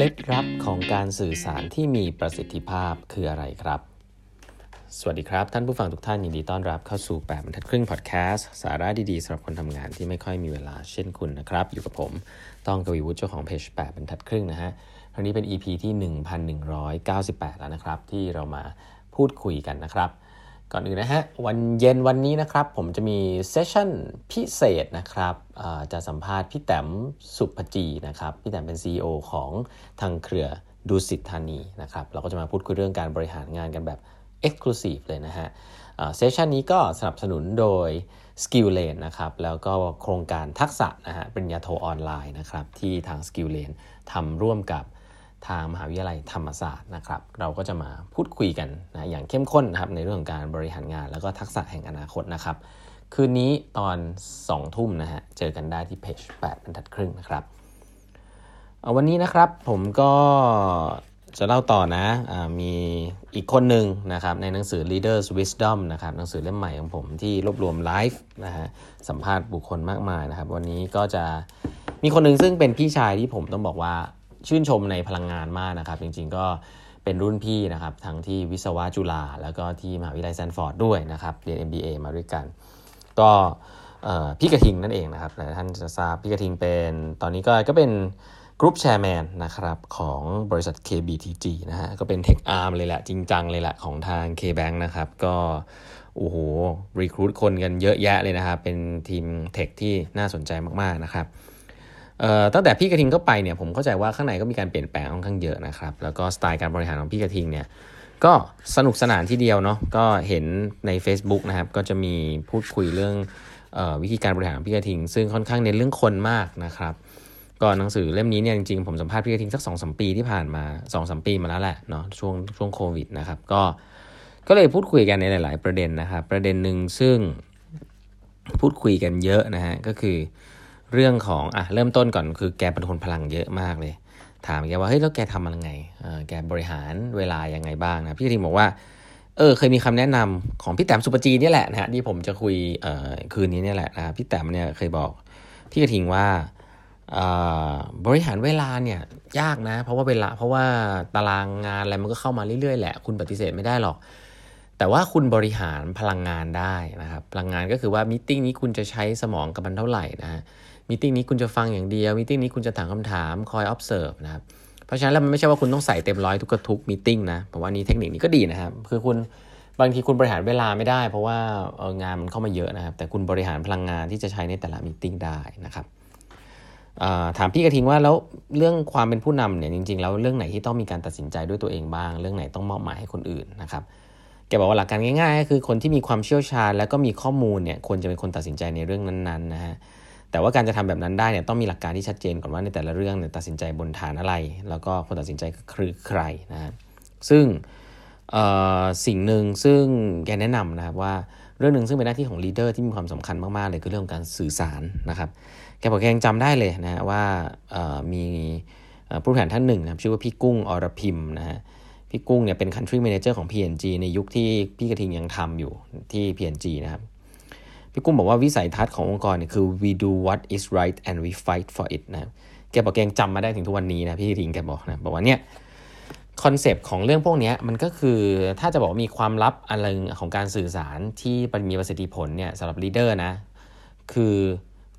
ล็ดลับของการสื่อสารที่มีประสิทธิภาพคืออะไรครับ สวัสดีครับ ท่านผู้ฟังทุกท่านยินดีต้อนรับเข้าสู่ 8บรรทัดครึ่งพอดแคสต์สาระดีๆสำหรับคนทำงานที่ไม่ค่อยมีเวลาเช่นคุณนะครับ อยู่กับผมต้องกวีวุฒิเจ้าของเพจ8บรรทัดครึ่งนะฮะครั้งนี้เป็น EP ที่ 1198 แล้วนะครับ ที่เรามาพูดคุยกันนะครับ ก่อนอื่นนะฮะ วันเย็นวันนี้นะครับ ผมจะมีเซสชั่นพิเศษนะครับจะสัมภาษณ์พี่แต้มสุภจีนะครับ พี่แต้มเป็น CEO ของทางเครือดูสิทธานีนะครับ เราก็จะมาพูดคุยเรื่องการบริหารงานกันแบบ Exclusive เลยนะฮะเซสชันนี้ก็สนับสนุนโดย Skill Lane นะครับ แล้วก็โครงการทักษะนะฮะปริญญาโทออนไลน์นะครับ ที่ทาง Skill Lane ทำร่วมกับ ทางมหาวิทยาลัยธรรมศาสตร์นะครับ เราก็จะมาพูดคุยกันนะอย่างเข้มข้นนะครับในเรื่องของการบริหารงาน แล้วก็ทักษะแห่งอนาคตนะครับ คืนนี้ตอน2ทุ่มนะฮะเจอกันได้ที่เพจ8บรรทัดครึ่งนะครับวันนี้นะครับผมก็จะเล่าต่อนะมีอีกคนหนึ่งนะครับในหนังสือ Leaders Wisdom นะครับหนังสือเล่มใหม่ของผมที่รวบรวมไลฟ์นะฮะสัมภาษณ์บุคคลมากมายนะครับ วันนี้ก็จะมีคนหนึ่งซึ่งเป็นพี่ชายที่ผมต้องบอกว่า ชื่นชมในพลังงานมากนะครับ จริง ๆ ก็เป็นรุ่นพี่นะครับ ทั้งที่วิศวะจุฬาแล้วก็ที่มหาวิทยาลัยแซนฟอร์ดด้วยนะครับ เรียน MBA มาด้วยกัน ก็พี่กระทิงนั่นเองนะครับหลายท่านจะทราบพี่กระทิงเป็นตอนนี้ก็ก็เป็น group chairman นะครับของบริษัท KBTG นะฮะก็เป็น tech arm เลยแหละ จริงจังเลยแหละของทาง KBank นะครับ ก็โอ้โห recruit คนกันเยอะแยะเลยนะครับ เป็นทีม tech ที่น่าสนใจมาก ๆ นะครับ ตั้งแต่พี่กระทิงก็ไปเนี่ยผมเข้าใจว่าข้างในก็มีการเปลี่ยนแปลงค่อนข้างเยอะนะครับแล้วก็สไตล์การบริหารของพี่กระทิงเนี่ยก็สนุกสนานที่เดียวเนาะก็เห็นใน Facebook นะครับก็จะมีพูดคุยเรื่องออวิธีการบริหารพี่กระทิง ซึ่งค่อนข้างเน้นเรื่องคนมากนะครับก็หนังสือเล่มนี้เนี่ยจริงๆผมสัมภาษณ์พี่กระทิงสักสองสมปีที่ผ่านมา2อสปีมาแล้วแหละเนาะช่วงช่วงโควิดนะครับก็ก็เลยพูดคุยกันในหลาย ๆ ประเด็นนะครับประเด็นหนึ่งซึ่งพูดคุยกันเยอะนะฮะก็คือ เรื่องของอะเริ่มต้นก่อนคือแกเป็นคนพลังเยอะมากเลย ถามแกว่าเฮ้ยแล้วแกทำยังไงแกบริหารเวลายังไงบ้างนะพี่ทีบอกว่าเออเคยมีคำแนะนำของพี่แต้มสุปจีนี่แหละนะฮะที่ผมจะคุยเอ่อคืนนี้นี่แหละนะพี่แต้มเนี่ยเคยบอกพี่กระทิงว่าบริหารเวลาเนี่ยยากนะ เพราะว่าเวลาเพราะว่าตารางงานอะไรมันก็เข้ามาเรื่อยๆแหละ คุณปฏิเสธไม่ได้หรอก แต่ว่าคุณบริหารพลังงานได้นะครับพลังงานก็คือว่ามิ팅นี้คุณจะใช้สมองกับมันเท่าไหร่นะ meeting นี้คุณจะฟังอย่างเดียว meeting นี้คุณจะถามคำถามคอย observe นะครับเพราะฉะนั้นแล้วมันไม่ใช่ว่าคุณต้องใส่เต็มร้อยทุกกระทุก meeting นะผมว่านี้เทคนิคนี้ก็ดีนะครับคือคุณบางทีคุณบริหารเวลาไม่ได้ เพราะว่างานมันเข้ามาเยอะนะครับ แต่คุณบริหารพลังงานที่จะใช้ในแต่ละ meeting ได้นะครับถามพี่กระทิงว่าแล้วเรื่องความเป็นผู้นำเนี่ยจริงๆแล้วเรื่องไหนที่ต้องมีการตัดสินใจด้วยตัวเองบ้าง เรื่องไหนต้องมอบหมายให้คนอื่นนะครับแกบอกว่าหลักการง่ายๆก็คือคนที่มีความเชี่ยวชาญ แล้วก็มีข้อมูลเนี่ยควรจะเป็นคนตัดสินใจในเรื่องนั้นๆนะฮะ แต่ว่าการจะทำแบบนั้นได้เนี่ยต้องมีหลักการที่ชัดเจนก่อนว่าในแต่ละเรื่องเนี่ยตัดสินใจบนฐานอะไร แล้วก็คนตัดสินใจคือใครนะฮะซึ่งสิ่งหนึ่งซึ่งแกแนะนำนะครับว่าเรื่องหนึ่งซึ่งเป็นหน้าที่ของลีดเดอร์ที่มีความสำคัญมาก ๆ เลยคือเรื่องการสื่อสารนะครับแกบอกแกยังจำได้เลยนะว่ามีผู้บริหารท่านหนึ่งนะชื่อว่าพี่กุ้งอรพิมนะฮะพี่กุ้งเนี่ยเป็น country manager ของ PNG ในยุคที่พี่กระทิงยังทำอยู่ที่ P&G นะครับ พี่ทิงบอกว่าวิสัยทัศน์ขององค์กรเนี่ยคือ we do what is right and we fight for it นะแกบอกแกยังจำมาได้ถึงทุกวันนี้นะพี่ทิงแกบอกนะบอกว่าเนี่ยคอนเซปต์ของเรื่องพวกนี้มันก็คือถ้าจะบอกมีความลับอะไรของการสื่อสารที่มีประสิทธิผลเนี่ยสำหรับ leader นะ คือ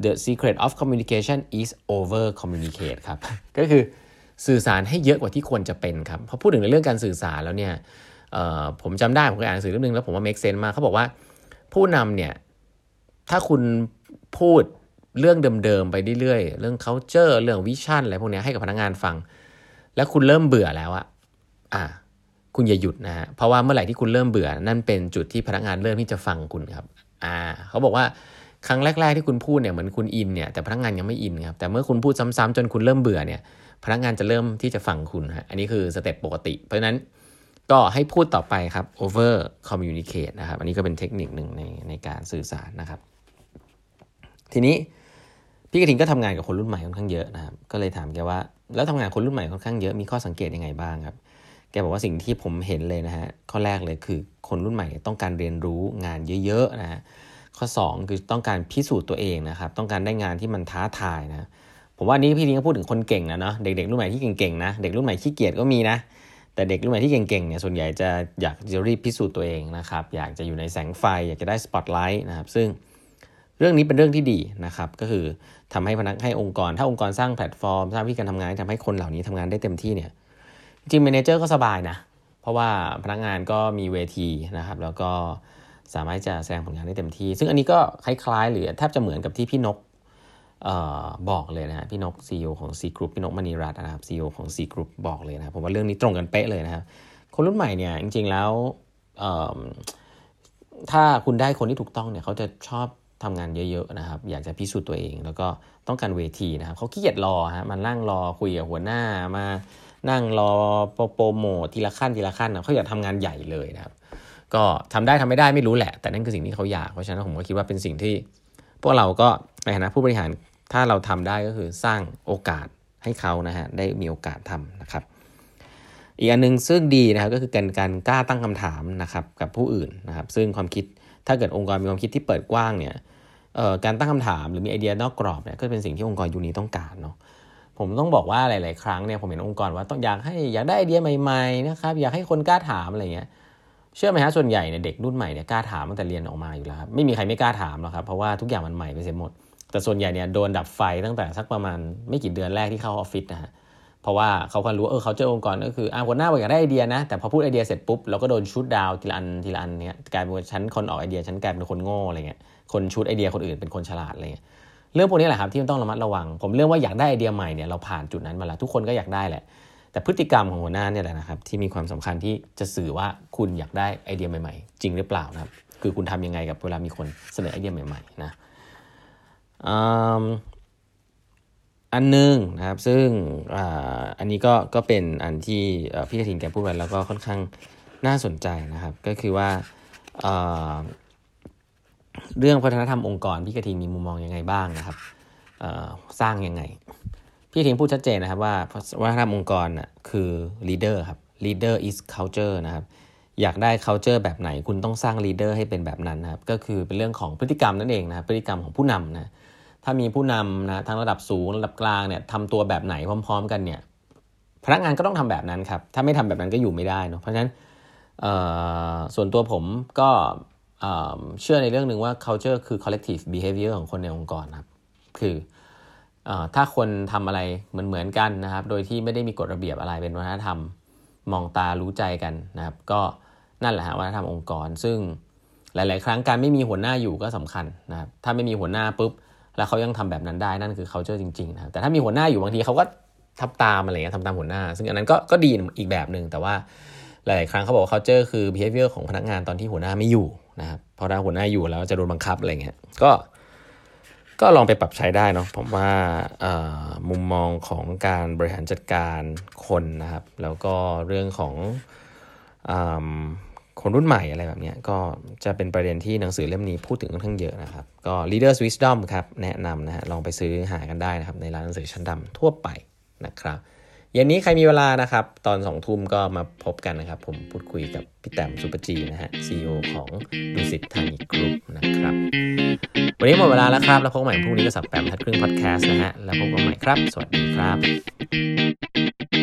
the secret of communication is over communicate ครับ ก็คือสื่อสารให้เยอะกว่าที่ควรจะเป็นครับพอพูดถึงในเรื่องการสื่อสารแล้วเนี่ยผมจำได้ผมเคยอ่านหนังสือเรื่องนึงแล้วผมว่า make sense มากเขาบอกว่าผู้นำเนี่ย ถ้าคุณพูดเรื่องเดิมๆไปเรื่อยๆ เรื่อง culture เรื่องวิชั่นอะไรพวกนี้ให้กับพนักงานฟัง แล้วคุณเริ่มเบื่อแล้วอะอะคุณอย่าหยุดนะฮะ เพราะว่าเมื่อไหร่ที่คุณเริ่มเบื่อ นั่นเป็นจุดที่พนักงานเริ่มที่จะฟังคุณครับ อ่า เขาบอกว่าครั้งแรก ๆที่คุณพูดเนี่ยเหมือนคุณอินเนี่ยแต่พนักงานยังไม่อินครับแต่เมื่อคุณพูดซ้ำๆจนคุณเริ่มเบื่อเนี่ย พนักงานจะเริ่มที่จะฟังคุณฮะอันนี้คือสเต็ปปกติ เพราะฉะนั้นก็ให้พูดต่อไปครับ over communicate นะครับ อันนี้ก็เป็นเทคนิคหนึ่งในในการสื่อสารนะครับ ทีนี้พี่กระทิงก็ทำงานกับคนรุ่นใหม่ค่อนข้างเยอะนะครับก็เลยถามแกว่า แล้วทำงานคนรุ่นใหม่ค่อนข้างเยอะมีข้อสังเกตยังไงบ้างครับ แกบอกว่าสิ่งที่ผมเห็นเลยนะฮะข้อแรกเลยคือคนรุ่นใหม่ต้องการเรียนรู้งานเยอะๆนะฮะข้อ 2 คือต้องการพิสูจน์ตัวเองนะครับต้องการได้งานที่มันท้าทายนะผมว่านี้พี่ทิงก็พูดถึงคนเก่งนะเนาะเด็กๆรุ่นใหม่ที่เก่งๆนะเด็กรุ่นใหม่ขี้เกียจก็มีนะแต่เด็กรุ่นใหม่ที่เก่งๆเนี่ยส่วนใหญ่จะอยากจะรีบพิสูจน์ตัวเองนะครับอยากจะอยู่ในแสงไฟ อยากจะได้สปอตไลท์นะครับซึ่ง เรื่องนี้เป็นเรื่องที่ดีนะครับ ก็คือทำให้พนักให้องค์กร ถ้าองค์กรสร้างแพลตฟอร์ม สร้างวิธีการทำงานทำให้คนเหล่านี้ทำงานได้เต็มที่เนี่ย จริง manager ก็สบายนะ เพราะว่าพนักงานก็มีเวทีนะครับ แล้วก็สามารถจะแสดงผลงานได้เต็มที่ ซึ่งอันนี้ก็คล้ายๆ หรือแทบจะเหมือนกับที่พี่นกออบอกเลยนะฮะพี่นก CEO ของ C Group พี่นกมณีรัตน์นะครับ CEO ของ C Group บอกเลยนะผมว่าเรื่องนี้ตรงกันเป๊ะเลยนะครับ คนรุ่นใหม่เนี่ยจริงๆแล้วถ้าคุณได้คนที่ถูกต้องเนี่ยเขาจะชอบ ทำงานเยอะๆนะครับ อยากจะพิสูจน์ตัวเอง แล้วก็ต้องการเวทีนะครับเขาขี้เกียจรอฮะมันนั่งรอคุยกับหัวหน้ามานั่งรอโปรโมททีละขั้นทีละขั้นนะเขาอยากทำงานใหญ่เลยนะครับ ก็ทำได้ทำไม่ได้ไม่รู้แหละ แต่นั่นคือสิ่งที่เขาอยากเพราะฉะนั้นผมก็คิดว่าเป็นสิ่งที่ พวกเราก็ในฐานะผู้บริหารถ้าเราทำได้ก็คือสร้างโอกาสให้เขานะฮะได้มีโอกาสทำนะครับอีกอันนึงซึ่งดีนะครับก็คือการการกล้าตั้งคำถามนะครับกับผู้อื่นนะครับ ซึ่งความคิดถ้าเกิดองค์กรมีความคิดที่เปิดกว้างเนี่ย การตั้งคำถามหรือมีไอเดียนอกกรอบเนี่ยก็เป็นสิ่งที่องค์กรยูนี้ต้องการเนาะผมต้องบอกว่าหลาย ๆ ครั้งเนี่ยผมเห็นองค์กรว่าต้องอยากให้อยากได้ไอเดียใหม่ ๆ นะครับอยากให้คนกล้าถามอะไรเงี้ยเชื่อไหมฮะส่วนใหญ่เนี่ยเด็กรุ่นใหม่เนี่ยกล้าถามตั้งแต่เรียนออกมาอยู่แล้วครับไม่มีใครไม่กล้าถามหรอกครับเพราะว่าทุกอย่างมันใหม่ไปเสียหมด แต่ส่วนใหญ่เนี่ยโดนดับไฟตั้งแต่สักประมาณไม่กี่เดือนแรกที่เข้าออฟฟิศนะฮะ เพราะว่าเขาคันรู้เออเขาเจอองค์กรก็คืออ่าหัวหน้าบอกอยากได้ไอเดียนะ แต่พอพูดไอเดียเสร็จปุ๊บเราก็โดนชุดดาวทีละอันทีละอันเนี่ยกลายเป็นฉันคนออกไอเดียฉันกลายเป็นคนโง่อะไรเงี้ยคนชุดไอเดียคนอื่นเป็นคนฉลาดอะไรเงี้ยเรื่องพวกนี้แหละครับที่มันต้องระมัดระวัง ผมเรื่องว่าอยากได้ไอเดียใหม่เนี่ยเราผ่านจุดนั้นมาแล้วทุกคนก็อยากได้แหละ แต่พฤติกรรมของหัวหน้าเนี่ยแหละนะครับที่มีความสำคัญที่จะสื่อว่าคุณอยากได้ไอเดียใหม่ๆ จริงหรือเปล่านะครับคือคุณทำยังไงกับเวลามีคนเสนอไอเดียใหม่ๆนะ อันนึงนะครับ ซึ่งอันนี้ก็ก็เป็นอันที่พี่กระทิงแกพูดไปแล้วก็ค่อนข้างน่าสนใจนะครับ ก็คือว่าเรื่องวัฒนธรรมองค์กรพี่กระทิงมีมุมมองยังไงบ้างนะครับสร้างยังไง พี่กระทิงพูดชัดเจนนะครับว่าวัฒนธรรมองค์กรคือ leader ครับ leader is culture นะครับอยากได้ culture แบบไหนคุณต้องสร้าง leader ให้เป็นแบบนั้นนะครับก็คือเป็นเรื่องของพฤติกรรมนั่นเองนะครับพฤติกรรมของผู้นำนะ ถ้ามีผู้นำนะทั้งระดับสูงระดับกลางเนี่ยทำตัวแบบไหนพร้อม ๆ กันเนี่ยพนักงานก็ต้องทำแบบนั้นครับ ถ้าไม่ทำแบบนั้นก็อยู่ไม่ได้เนาะเพราะฉะนั้นส่วนตัวผมก็เชื่อในเรื่องหนึ่งว่า culture คือ collective behavior ของคนในองค์กรครับ คืออถ้าคนทำอะไรเหมือนเหมือนกันนะครับ โดยที่ไม่ได้มีกฎระเบียบอะไรเป็นวัฒนธรรม มองตารู้ใจกันนะครับ ก็นั่นแหละฮะวัฒนธรรมองค์กร ซึ่งหลาย ๆ ครั้งการไม่มีหัวหน้าอยู่ก็สำคัญนะครับ ถ้าไม่มีหัวหน้าปุ๊บ แล้วเขายังทำแบบนั้นได้นั่นคือ culture จริงๆนะครับแต่ถ้ามีหัวหน้าอยู่บางทีเขาก็ทำตามอะไรเงี้ยทำตามหัวหน้า ซึ่งอันนั้นก็ก็ดีอีกแบบหนึ่งแต่ว่าหลายๆครั้งเขาบอก culture คือ behavior ของพนักงานตอนที่หัวหน้าไม่อยู่นะครับพอได้หัวหน้าอยู่แล้วจะโดนบังคับอะไรเงี้ยก็ก็ลองไปปรับใช้ได้เนาะผมว่ามุมมองของการบริหารจัดการคนนะครับ แล้วก็เรื่องของ คนรุ่นใหม่อะไรแบบนี้ก็จะเป็นประเด็นที่หนังสือเล่มนี้พูดถึงค่อนข้างเยอะนะครับ ก็ Leaders Wisdom ครับ แนะนำนะฮะลองไปซื้อหากันได้นะครับ ในร้านหนังสือชั้นดำทั่วไปนะครับเย็นนี้ใครมีเวลานะครับ ตอนสองทุ่มก็มาพบกันนะครับ ผมพูดคุยกับพี่แต้มสุปจีนะฮะซีอของดูสิตธานีกรุ๊ปนะครับ วันนี้หมดเวลาแล้วครับ แล้วพบกันใหม่พรุ่งนี้ก็สับแปมทัดครึ่งพอดแคสต์นะฮะ แล้วพบกันใหม่ครับ สวัสดีครับ